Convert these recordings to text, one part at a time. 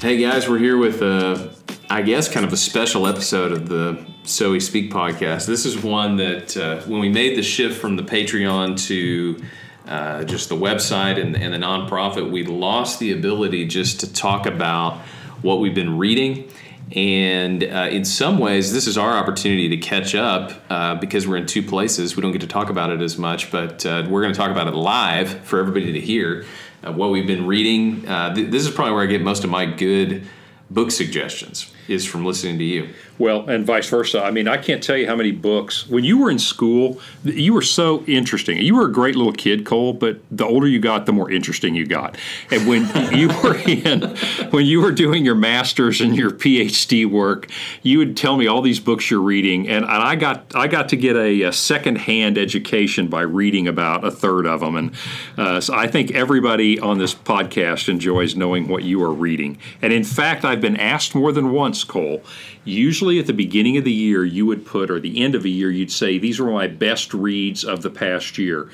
Hey guys, we're here with a, I guess, kind of a special episode of the So We Speak podcast. This is one that uh, when we made the shift from the Patreon to uh, just the website and, and the nonprofit, we lost the ability just to talk about what we've been reading. And uh, in some ways, this is our opportunity to catch up uh, because we're in two places. We don't get to talk about it as much, but uh, we're going to talk about it live for everybody to hear what we've been reading. Uh, th- this is probably where I get most of my good book suggestions is from listening to you. Well, and vice versa. I mean, I can't tell you how many books. When you were in school, you were so interesting. You were a great little kid, Cole, but the older you got, the more interesting you got. And when you were in, when you were doing your master's and your PhD work, you would tell me all these books you're reading, and, and I got I got to get a, a secondhand education by reading about a third of them. And uh, so I think everybody on this podcast enjoys knowing what you are reading. And in fact, I've been asked more than once, Cole usually at the beginning of the year you would put or the end of a year you'd say these are my best reads of the past year.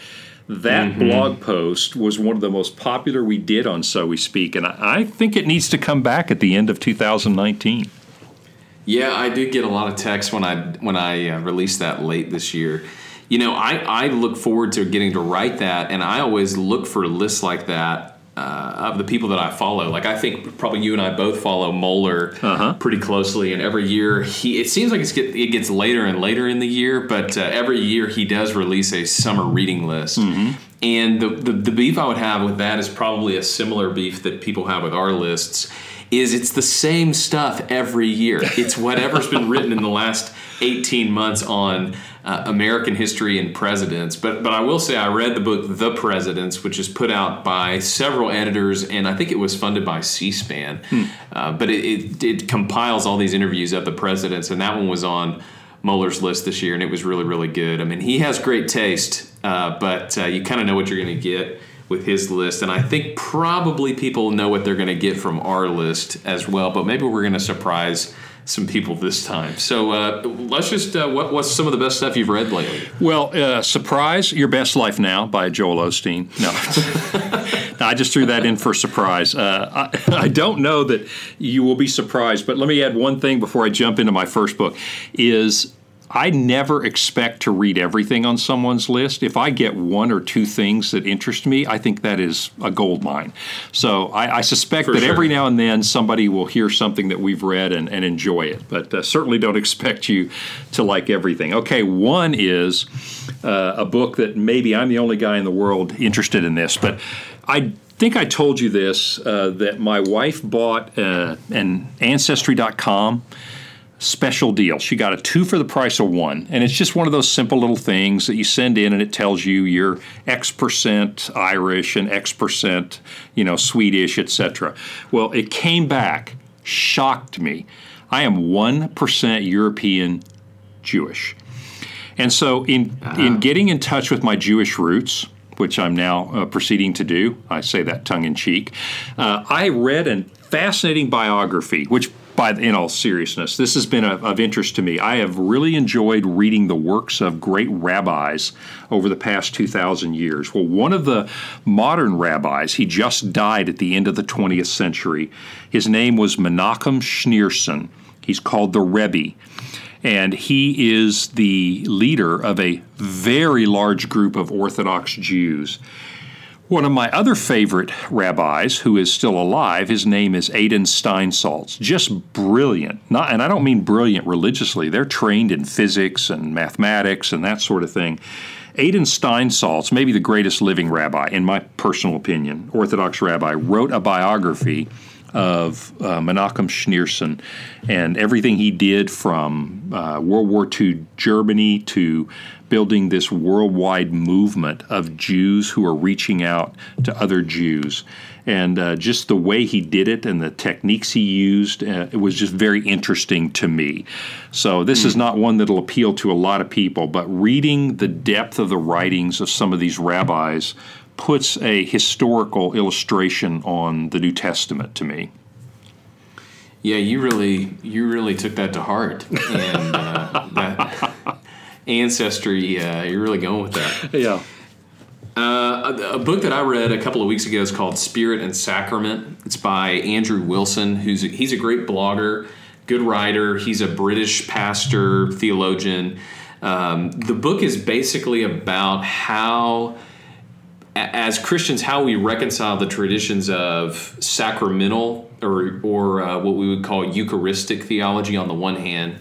That mm-hmm. blog post was one of the most popular we did on so we speak and i think it needs to come back at the end of 2019 yeah i did get a lot of texts when i when i uh, released that late this year. You know I, I look forward to getting to write that and i always look for lists like that uh, of the people that I follow. Like I think probably you and I both follow Mohler uh-huh. pretty closely, and every year he it seems like get, it gets later and later in the year, but uh, every year he does release a summer reading list. Mm-hmm. And the, the the beef I would have with that is probably a similar beef that people have with our lists. Is it's the same stuff every year. It's whatever's been written in the last 18 months on uh, American history and presidents. But but I will say I read the book The Presidents, which is put out by several editors, and I think it was funded by C-SPAN. Hmm. Uh, but it, it, it compiles all these interviews of the presidents, and that one was on Mohler's list this year, and it was really really good. I mean, he has great taste, uh, but uh, you kind of know what you're going to get with his list, and I think probably people know what they're going to get from our list as well. But maybe we're going to surprise some people this time. So uh, let's just uh, what, what's some of the best stuff you've read lately? Well, uh, surprise, Your Best Life Now by Joel Osteen. No. I just threw that in for surprise. Uh, I, I, don't know that you will be surprised, but let me add one thing before I jump into my first book. Is I never expect to read everything on someone's list. If I get one or two things that interest me, I think that is a gold mine. So I, I suspect For that sure. every now and then somebody will hear something that we've read and, and enjoy it, but uh, certainly don't expect you to like everything. Okay, one is uh, a book that maybe I'm the only guy in the world interested in this, but I think I told you this uh, that my wife bought uh, an Ancestry.com special deal. She got a two for the price of one. And it's just one of those simple little things that you send in and it tells you you're X percent Irish and X percent, you know, Swedish, etc. Well, it came back, shocked me. I am 1% European Jewish. And so in uh-huh. in getting in touch with my Jewish roots, which I'm now uh, proceeding to do, I say that tongue in cheek, uh, I read a fascinating biography, which by in all seriousness, this has been a, of interest to me. I have really enjoyed reading the works of great rabbis over the past 2,000 years. Well, one of the modern rabbis, he just died at the end of the 20th century. His name was Menachem Schneerson. He's called the Rebbe. And he is the leader of a very large group of Orthodox Jews. One of my other favorite rabbis, who is still alive, his name is Adin Steinsaltz. Just brilliant. Not, and I don't mean brilliant religiously. They're trained in physics and mathematics and that sort of thing. Adin Steinsaltz, maybe the greatest living rabbi, in my personal opinion, Orthodox rabbi, wrote a biography of uh, Menachem Schneerson and everything he did from uh, World War II Germany to building this worldwide movement of Jews who are reaching out to other Jews. And uh, just the way he did it and the techniques he used, uh, it was just very interesting to me. So, this mm. is hmm. not one that'll appeal to a lot of people, but reading the depth of the writings of some of these rabbis puts a historical illustration on the New Testament to me. Yeah, you really you really took that to heart, and uh, that ancestry. Uh, you're really going with that. Yeah. Uh, a, a book that I read a couple of weeks ago is called Spirit and Sacrament. It's by Andrew Wilson, who's a, he's a great blogger, good writer. He's a British pastor, theologian. Um, the book is basically about how, as Christians, how we reconcile the traditions of sacramental or, or uh, what we would call Eucharistic theology on the one hand,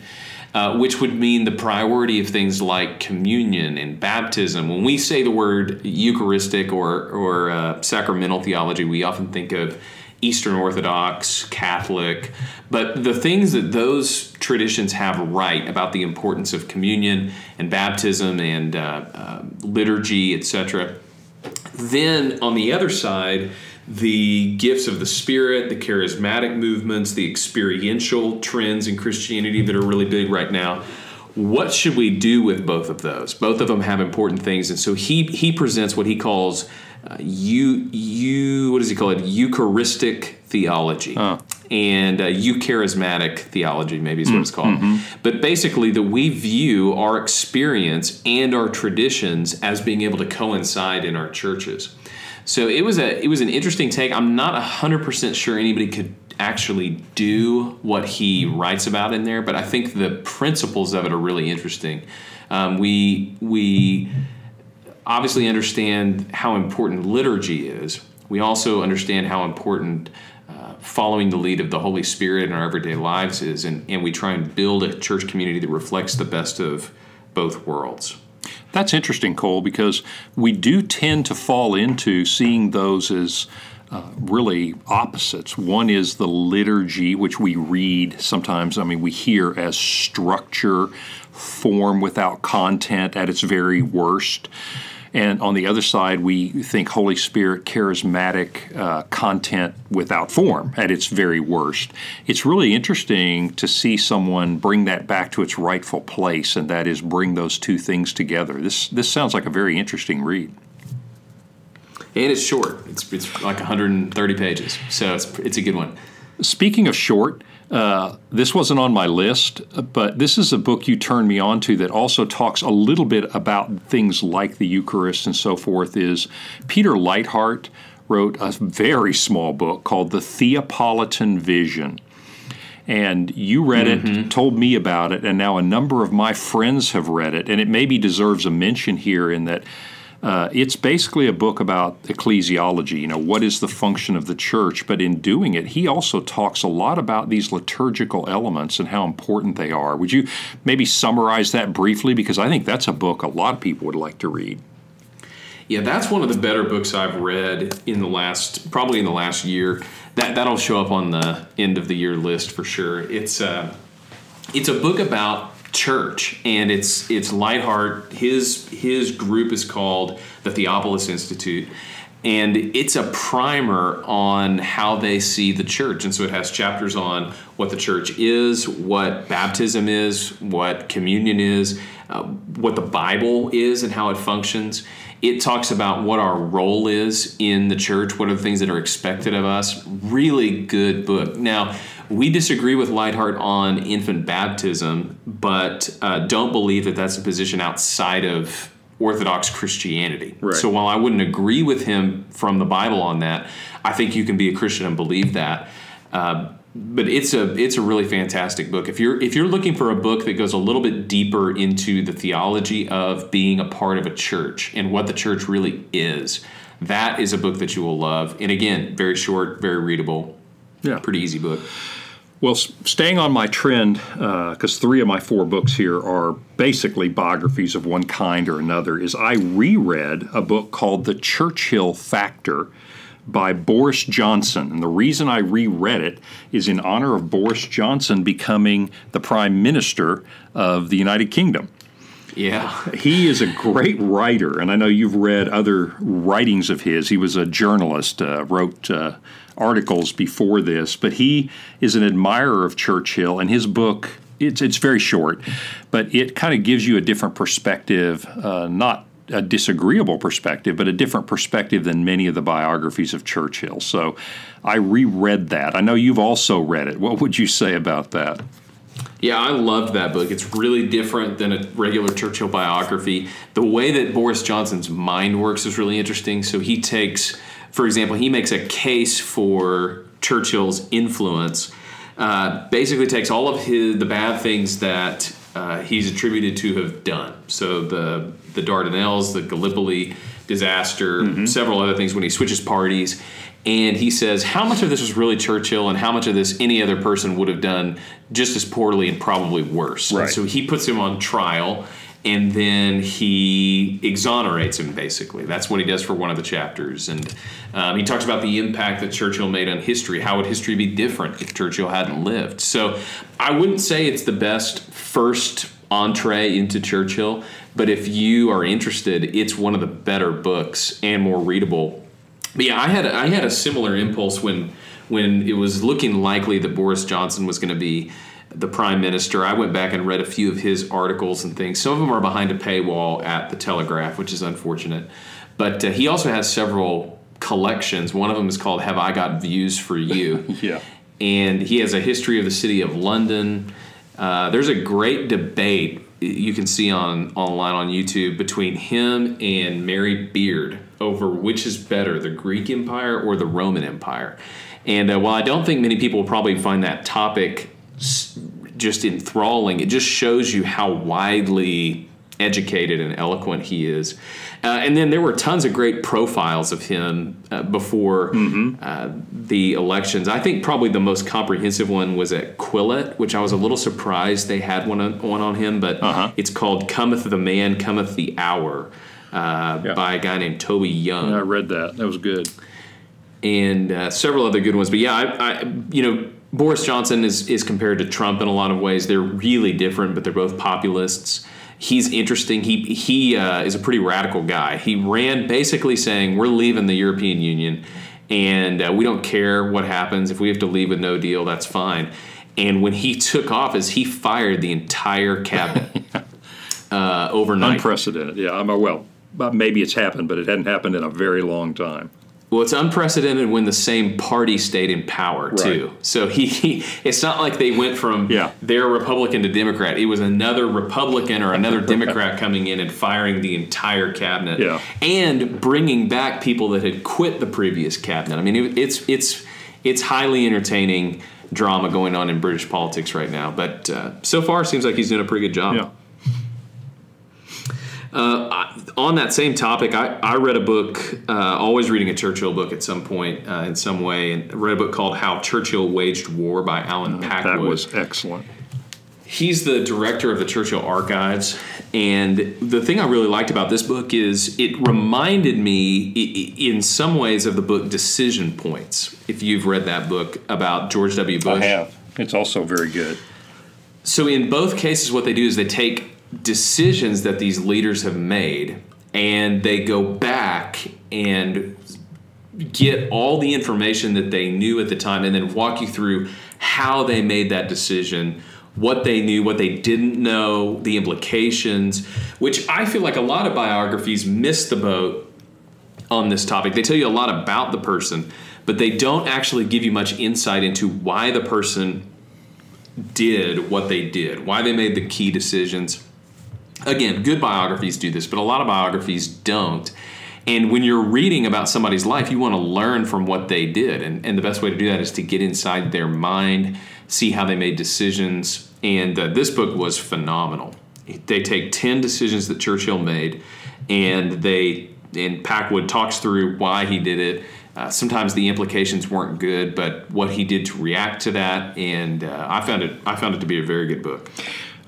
uh, which would mean the priority of things like communion and baptism. When we say the word Eucharistic or, or uh, sacramental theology, we often think of Eastern Orthodox, Catholic, but the things that those traditions have right about the importance of communion and baptism and uh, uh, liturgy, etc. Then on the other side, the gifts of the Spirit, the charismatic movements, the experiential trends in Christianity that are really big right now. What should we do with both of those? Both of them have important things, and so he he presents what he calls uh, you you what does he call it? Eucharistic theology. And uh, eucharismatic theology, maybe is what it's called. Mm-hmm. But basically, that we view our experience and our traditions as being able to coincide in our churches. So it was a it was an interesting take. I'm not hundred percent sure anybody could actually do what he writes about in there, but I think the principles of it are really interesting. Um, we we obviously understand how important liturgy is. We also understand how important following the lead of the Holy Spirit in our everyday lives is, and, and we try and build a church community that reflects the best of both worlds. That's interesting, Cole, because we do tend to fall into seeing those as uh, really opposites. One is the liturgy, which we read sometimes, I mean, we hear as structure, form without content at its very worst. And on the other side, we think Holy Spirit, charismatic uh, content without form at its very worst. It's really interesting to see someone bring that back to its rightful place, and that is bring those two things together. This this sounds like a very interesting read. And it's short. It's, it's like 130 pages, so it's, it's a good one. Speaking of short, uh, this wasn't on my list, but this is a book you turned me on to that also talks a little bit about things like the Eucharist and so forth. Is Peter Leithart wrote a very small book called The Theopolitan Vision. And you read it, told me about it, and now a number of my friends have read it. And it maybe deserves a mention here in that uh, it's basically a book about ecclesiology, you know, what is the function of the church. But in doing it, he also talks a lot about these liturgical elements and how important they are. Would you maybe summarize that briefly? Because I think that's a book a lot of people would like to read. Yeah, that's one of the better books I've read in the last, probably in the last year. That that'll show up on the end of the year list for sure. It's uh, it's a book about church, and it's it's Leithart. His his group is called the Theopolis Institute, and it's a primer on how they see the church. And so it has chapters on what the church is, what baptism is, what communion is, uh, what the Bible is, and how it functions. It talks about what our role is in the church, what are the things that are expected of us. Really good book. Now, we disagree with Leithart on infant baptism, but uh, don't believe that that's a position outside of Orthodox Christianity. Right. So while I wouldn't agree with him from the Bible on that, I think you can be a Christian and believe that. Uh, but it's a it's a really fantastic book. If you're if you're looking for a book that goes a little bit deeper into the theology of being a part of a church and what the church really is, that is a book that you will love. And again, very short, very readable, Yeah. pretty easy book. Well, staying on my trend, because three of my four books here are basically biographies of one kind or another, is I reread a book called The Churchill Factor by Boris Johnson. And the reason I reread it is in honor of Boris Johnson becoming the Prime Minister of the United Kingdom. Yeah. He is a great writer, and I know you've read other writings of his. He was a journalist, uh, wrote uh, articles before this, but he is an admirer of Churchill, and his book. It's, it's very short, but it kind of gives you a different perspective, uh, not a disagreeable perspective, but a different perspective than many of the biographies of Churchill. So I reread that. I know you've also read it. What would you say about that? Yeah, I loved that book. It's really different than a regular Churchill biography. The way that Boris Johnson's mind works is really interesting. So he takes, for example, he makes a case for Churchill's influence. Uh, basically, takes all of his the bad things that uh, he's attributed to have done. So the the Dardanelles, the Gallipoli disaster, mm-hmm. several other things when he switches parties. And he says how much of this was really Churchill and how much of this any other person would have done just as poorly and probably worse. Right. so he puts him on trial and then he exonerates him basically. That's what he does for one of the chapters. And um, he talks about the impact that churchill made on history how would history be different if churchill hadn't lived? So i wouldn't say it's the best first entree into churchill but if you are interested it's one of the better books and more readable. But yeah i had i had a similar impulse when when it was looking likely that boris johnson was going to be the prime minister. I went back and read a few of his articles and things. Some of them are behind a paywall at the Telegraph, which is unfortunate. But uh, he also has several collections. One of them is called "Have I Got Views for You?" yeah, and he has a history of the city of London. Uh, there's a great debate you can see on online on YouTube between him and Mary Beard over which is better, the Greek Empire or the Roman Empire. And uh, while I don't think many people will probably find that topic just enthralling. It just shows you how widely educated and eloquent he is. Uh, and then there were tons of great profiles of him uh, before mm-hmm. uh, the elections. I think probably the most comprehensive one was at Quillette, which I was a little surprised they had one on, one on him, but uh-huh. it's called Cometh the Man, Cometh the Hour uh, yeah. by a guy named Toby Young. Yeah, I read that. That was good. And uh, several other good ones. But yeah, I, I you know, Boris Johnson is is compared to Trump in a lot of ways. They're really different, but they're both populists. He's interesting. He he uh, is a pretty radical guy. He ran basically saying we're leaving the European Union, and uh, we don't care what happens. If we have to leave with no deal, that's fine. And when he took office, he fired the entire cabinet uh, overnight. Unprecedented. Yeah, I'm well. Maybe it's happened, but it hadn't happened in a very long time. Well, it's unprecedented when the same party stayed in power too. So he, he, it's not like they went from yeah. their Republican to Democrat. It was another Republican or another Democrat coming in and firing the entire cabinet, yeah. and bringing back people that had quit the previous cabinet. I mean, it, it's it's it's highly entertaining drama going on in British politics right now. But uh, so far, it seems like he's doing a pretty good job. Yeah. Uh, on that same topic, I, I read a book, uh, always reading a Churchill book at some point uh, in some way, and read a book called How Churchill Waged War by Allen Packwood. That was excellent. He's the director of the Churchill Archives, and the thing I really liked about this book is it reminded me, in some ways, of the book Decision Points. If you've read that book about George W. Bush, I have. It's also very good. So, in both cases, what they do is they take decisions that these leaders have made and they go back and get all the information that they knew at the time and then walk you through how they made that decision what they knew what they didn't know the implications which i feel like a lot of biographies miss the boat on this topic. They tell you a lot about the person but they don't actually give you much insight into why the person did what they did why they made the key decisions again, good biographies do this, but a lot of biographies don't. And when you're reading about somebody's life, you want to learn from what they did. And, and the best way to do that is to get inside their mind, see how they made decisions. And uh, this book was phenomenal. They take 10 decisions that Churchill made, and they and Packwood talks through why he did it. Uh, sometimes the implications weren't good, but what he did to react to that, and uh, I found it I found it to be a very good book.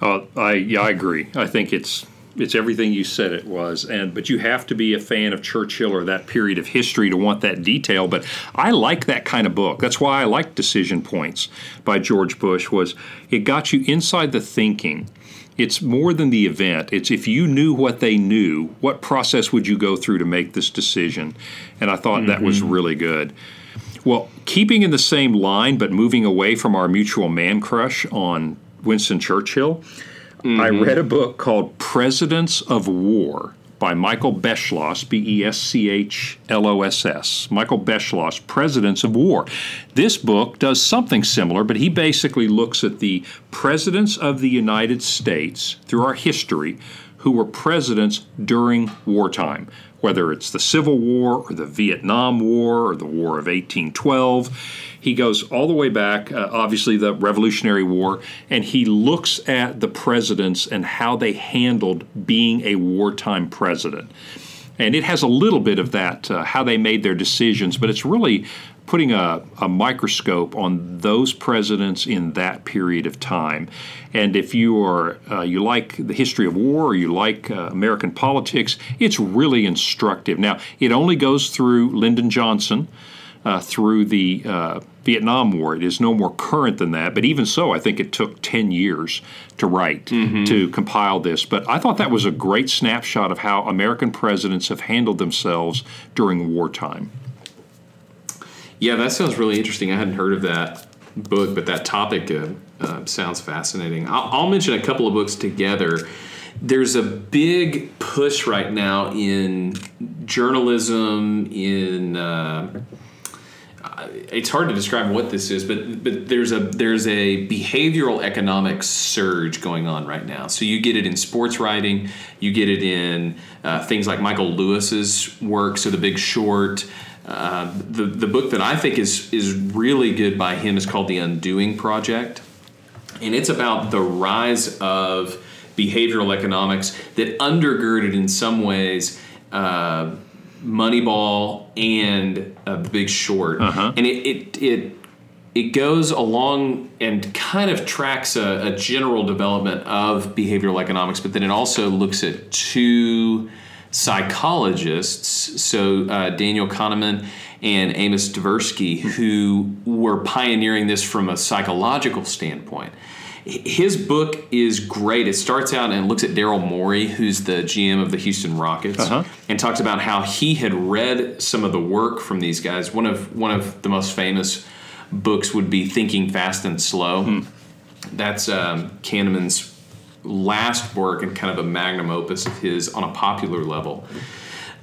Uh, I yeah, I agree. I think it's it's everything you said it was and but you have to be a fan of churchill or that period of history to want that detail but i like that kind of book that's why i like decision points by george bush was it got you inside the thinking it's more than the event it's if you knew what they knew what process would you go through to make this decision and i thought mm-hmm. that was mm-hmm. really good well keeping in the same line but moving away from our mutual man crush on Winston Churchill. Mm-hmm. I read a book called Presidents of War by Michael Beschloss, B E S C H L O S S. Michael Beschloss, Presidents of War. This book does something similar, but he basically looks at the presidents of the United States through our history who were presidents during wartime, whether it's the Civil War or the Vietnam War or the War of 1812. He goes all the way back, uh, obviously, the Revolutionary War, and he looks at the presidents and how they handled being a wartime president. And it has a little bit of that, uh, how they made their decisions, but it's really putting a, a, microscope on those presidents in that period of time. And if you are uh, you like the history of war or you like uh, American politics, it's really instructive. Now, it only goes through Lyndon Johnson. Uh, through the uh, Vietnam War. It is no more current than that, but even so, I think it took 10 years to write, mm-hmm. to compile this. But I thought that was a great snapshot of how American presidents have handled themselves during wartime. Yeah, that sounds really interesting. I hadn't heard of that book, but that topic uh, uh, sounds fascinating. I'll, I'll mention a couple of books together there's a big push right now in journalism in uh, it's hard to describe what this is, but but there's a there's a behavioral economics surge going on right now. So you get it in sports writing, you get it in uh, things like Michael Lewis's work. So The Big Short. Uh, the the book that I think is is really good by him is called The Undoing Project, and it's about the rise of behavioral economics that undergirded in some ways. Uh, Moneyball and uh, The Big Short, uh-huh. and it, it it it goes along and kind of tracks a, a, general development of behavioral economics, but then it also looks at two psychologists, so uh, Daniel Kahneman and Amos Tversky, who were pioneering this from a psychological standpoint his book is great. It starts out and looks at Daryl Morey, who's the GM of the Houston Rockets, uh-huh. and talks about how he had read some of the work from these guys. One of one of the most famous books would be Thinking Fast and Slow. Hmm. That's um, Kahneman's last work and kind of a magnum opus of his on a popular level.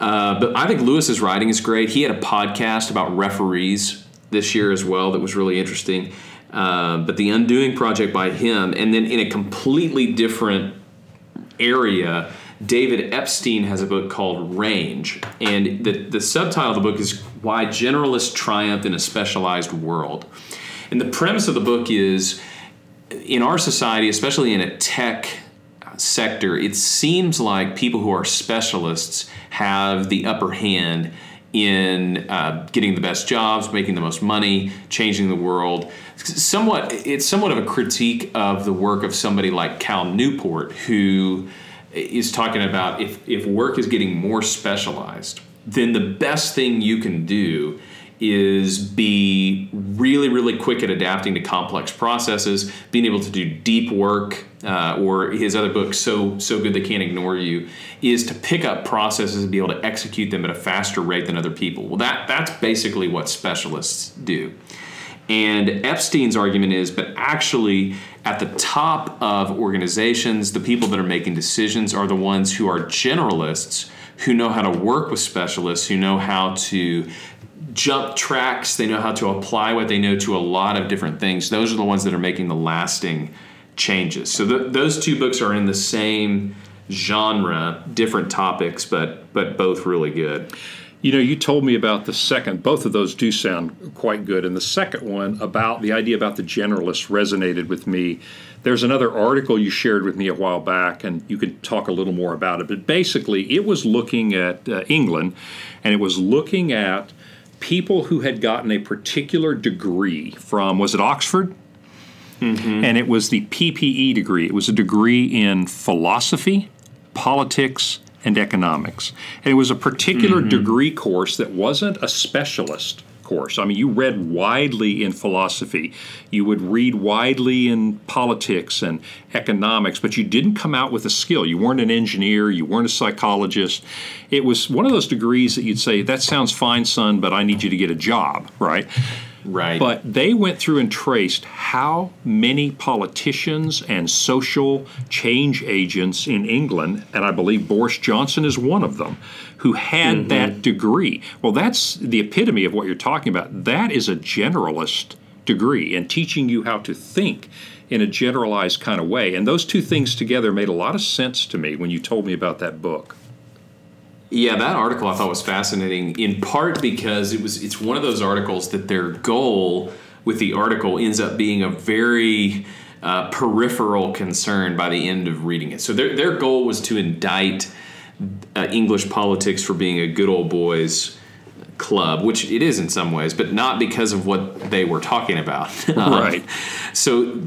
Uh, but I think Lewis's writing is great. He had a podcast about referees this year as well that was really interesting. Uh, but the Undoing Project by him, and then in a completely different area, David Epstein has a book called Range, and the, the subtitle of the book is Why Generalists Triumph in a Specialized World. And the premise of the book is in our society, especially in a tech sector, it seems like people who are specialists have the upper hand in uh, getting the best jobs, making the most money, changing the world. Somewhat, it's somewhat of a critique of the work of somebody like Cal Newport, who is talking about if, if work is getting more specialized, then the best thing you can do is be really, really quick at adapting to complex processes, being able to do deep work, uh, or his other book, so so good they can't ignore you, is to pick up processes and be able to execute them at a faster rate than other people. Well, that that's basically what specialists do. And Epstein's argument is, but actually, at the top of organizations, the people that are making decisions are the ones who are generalists who know how to work with specialists, who know how to jump tracks, they know how to apply what they know to a lot of different things. Those are the ones that are making the lasting changes. So those two books are in the same genre, different topics, but but both really good. You know, you told me about the second. Both of those do sound quite good, and the second one about the idea about the generalist resonated with me. There's another article you shared with me a while back, and you could talk a little more about it. But basically, it was looking at uh, England, and it was looking at people who had gotten a particular degree from, was it Oxford? Mm-hmm. And it was the PPE degree. It was a degree in philosophy, politics, and economics. And it was a particular mm-hmm. degree course that wasn't a specialist course. I mean, you read widely in philosophy, you would read widely in politics and economics, but you didn't come out with a skill. You weren't an engineer, you weren't a psychologist. It was one of those degrees that you'd say, That sounds fine, son, but I need you to get a job, right? Right. But they went through and traced how many politicians and social change agents in England, and I believe Boris Johnson is one of them, who had Mm-hmm. that degree. Well, that's the epitome of what you're talking about. That is a generalist degree and teaching you how to think in a generalized kind of way. And those two things together made a lot of sense to me when you told me about that book. Yeah, that article I thought was fascinating in part because it was it's one of those articles that their goal with the article ends up being a very uh, peripheral concern by the end of reading it. So their their goal was to indict uh, English politics for being a good old boys club, which it is in some ways, but not because of what they were talking about. Um, Right. So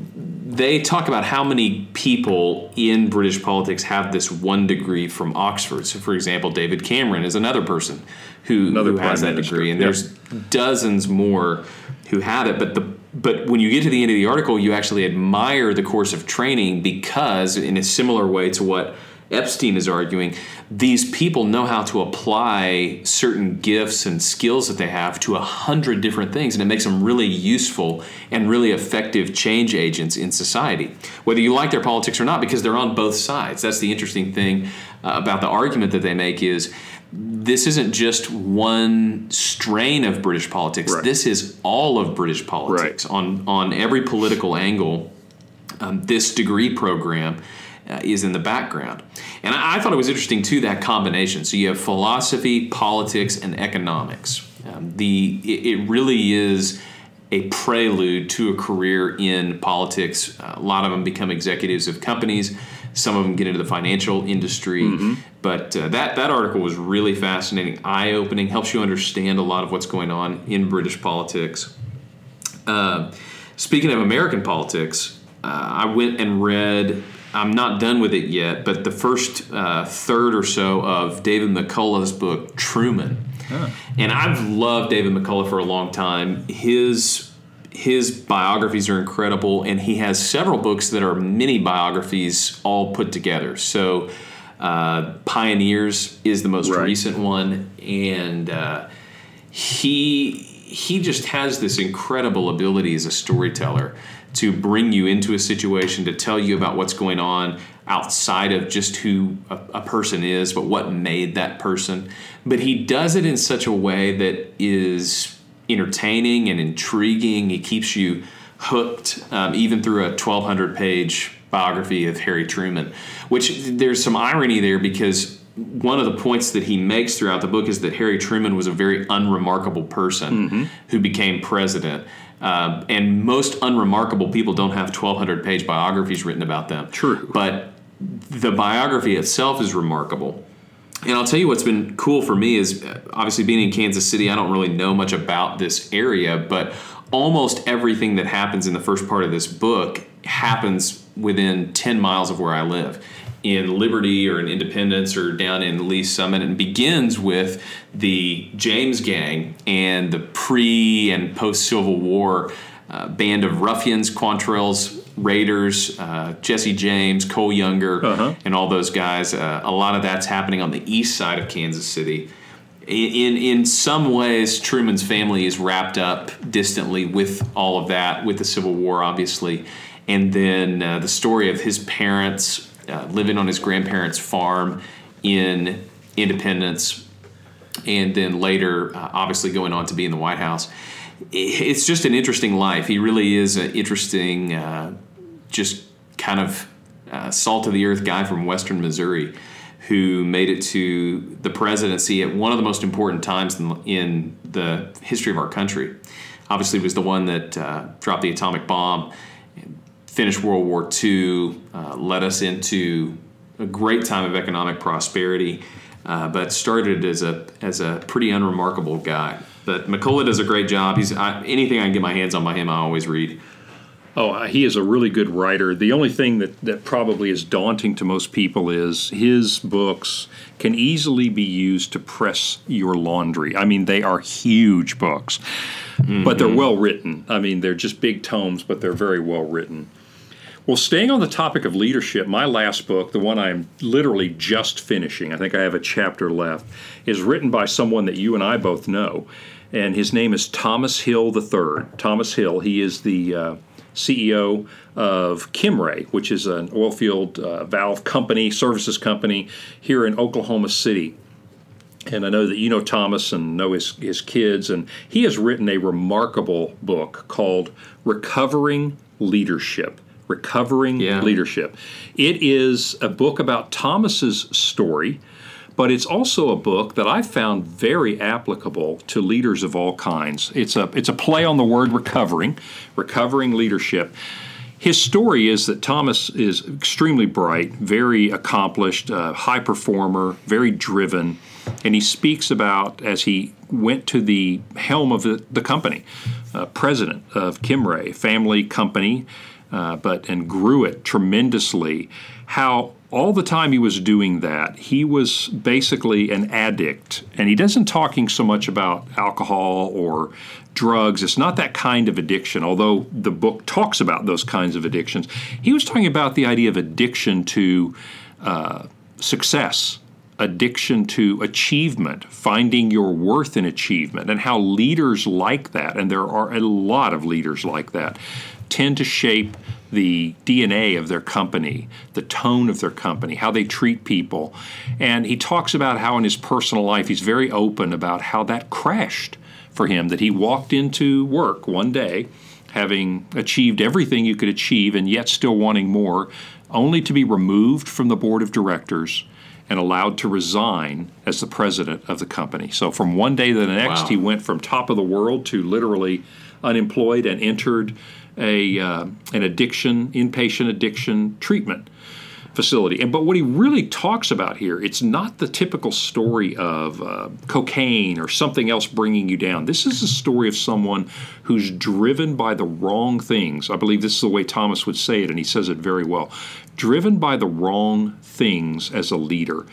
they talk about how many people in British politics have this one degree from Oxford. So, for example, David Cameron is another person who, Another who has that minister, degree, and yep. there's dozens more who have it. But the but when you get to the end of the article, you actually admire the course of training because, in a similar way to what Epstein is arguing, these people know how to apply certain gifts and skills that they have to a hundred different things, and it makes them really useful and really effective change agents in society, whether you like their politics or not, because they're on both sides. That's the interesting thing uh, about the argument that they make is this isn't just one strain of British politics. Right. This is all of British politics on on every political angle. Um, this degree program uh, is in the background, and I, I thought it was interesting too that combination. So you have philosophy, politics, and economics. Um, the it, it really is a prelude to a career in politics. Uh, a lot of them become executives of companies. Some of them get into the financial industry. But uh, that that article was really fascinating, eye opening, helps you understand a lot of what's going on in British politics. Uh, speaking of American politics, uh, I went and read. I'm not done with it yet, but the first uh, third or so of David McCullough's book Truman, and I've loved David McCullough for a long time. His his biographies are incredible, and he has several books that are mini biographies all put together. So, uh, Pioneers is the most Right. recent one, and uh, he he just has this incredible ability as a storyteller to bring you into a situation to tell you about what's going on outside of just who a, a person is but what made that person. But he does it in such a way that is entertaining and intriguing. He keeps you hooked um, even through a 1200 page biography of harry truman which there's some irony there because one of the points that he makes throughout the book is that Harry Truman was a very unremarkable person who became president. Um, and most unremarkable people don't have 1,200 page biographies written about them. True. But the biography itself is remarkable. And I'll tell you what's been cool for me is uh, obviously being in Kansas City, I don't really know much about this area, but almost everything that happens in the first part of this book happens within 10 miles of where I live in Liberty or in Independence or down in Lee Summit and begins with the James Gang and the pre and post Civil War uh, band of ruffians, Quantrill's, Raiders, uh, Jesse James, Cole Younger, Uh-huh. and all those guys. Uh, a lot of that's happening on the east side of Kansas City. In, in in some ways, Truman's family is wrapped up distantly with all of that, with the Civil War, obviously, and then uh, the story of his parents uh, living on his grandparents' farm in Independence, and then later, uh, obviously, going on to be in the White House. It's just an interesting life. He really is an interesting, uh, just kind of uh, salt of the earth guy from Western Missouri who made it to the presidency at one of the most important times in, in the history of our country. Obviously, was the one that uh, dropped the atomic bomb, finished World War II, uh, led us into a great time of economic prosperity, uh, but started as a as a pretty unremarkable guy. But McCullough does a great job. He's I, anything I can get my hands on by him, I always read. Oh, uh, he is a really good writer. The only thing that, that probably is daunting to most people is his books can easily be used to press your laundry. I mean, they are huge books, but they're well written. I mean, they're just big tomes, but they're very well written. Well, staying on the topic of leadership, my last book, the one I'm literally just finishing, I think I have a chapter left, is written by someone that you and I both know. And his name is Thomas Hill III. Thomas Hill, he is the uh, CEO of Kimray, which is an oilfield uh, valve company, services company here in Oklahoma City. And I know that you know Thomas and know his, his kids, and he has written a remarkable book called Recovering Leadership. Recovering Yeah. Leadership. It is a book about Thomas's story, but it's also a book that I found very applicable to leaders of all kinds. It's a it's a play on the word recovering, recovering leadership. His story is that Thomas is extremely bright, very accomplished, uh, high performer, very driven, and he speaks about as he went to the helm of the, the company, uh, president of Kimray, family company, uh, but and grew it tremendously. How all the time he was doing that, he was basically an addict, and he doesn't talking so much about alcohol or drugs. It's not that kind of addiction, although the book talks about those kinds of addictions. He was talking about the idea of addiction to uh, success, addiction to achievement, finding your worth in achievement, and how leaders like that, and there are a lot of leaders like that, tend to shape the DNA of their company, the tone of their company, how they treat people. And he talks about how in his personal life he's very open about how that crashed for him, that he walked into work one day having achieved everything you could achieve and yet still wanting more, only to be removed from the board of directors and allowed to resign as the president of the company. So from one day to the next, Wow. he went from top of the world to literally unemployed and entered a uh, an addiction inpatient addiction treatment facility. And but what he really talks about here, it's not the typical story of uh, cocaine or something else bringing you down. This is a story of someone who's driven by the wrong things. I believe this is the way Thomas would say it, and he says it very well. Driven by the wrong things as a leader,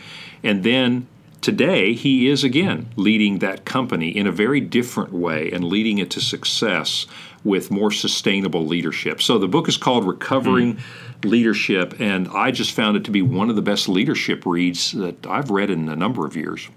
and then. Today, he is again leading that company in a very different way and leading it to success with more sustainable leadership. So, the book is called Recovering Leadership, and I just found it to be one of the best leadership reads that I've read in a number of years.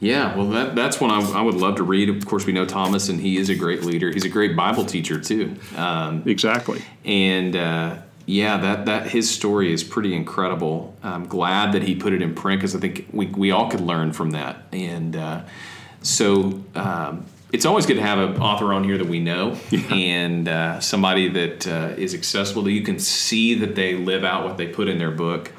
Yeah, well, that, that's one I, I would love to read. Of course, we know Thomas, and he is a great leader. He's a great Bible teacher too. Um, Exactly. and uh, yeah, that that his story is pretty incredible. I'm glad that he put it in print because I think we we all could learn from that. And uh, so um, it's always good to have an author on here that we know and uh, somebody that uh, is accessible that you can see that they live out what they put in their book.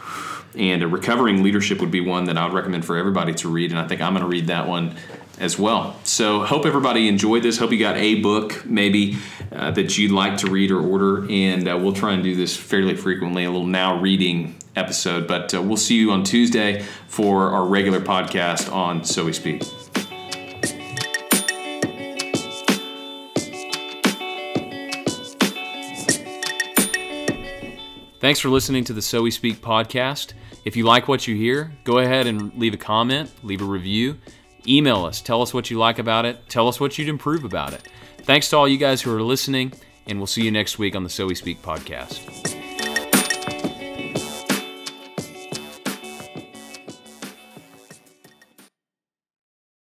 And a recovering leadership would be one that I would recommend for everybody to read, and I think I'm going to read that one as well. So hope everybody enjoyed this. Hope you got a book maybe uh, that you'd like to read or order, and uh, we'll try and do this fairly frequently. A little now reading episode, but uh, we'll see you on Tuesday for our regular podcast on So We Speak. Thanks for listening to the So We Speak podcast. If you like what you hear, go ahead and leave a comment, leave a review, email us, tell us what you like about it, tell us what you'd improve about it. Thanks to all you guys who are listening, and we'll see you next week on the So We Speak podcast.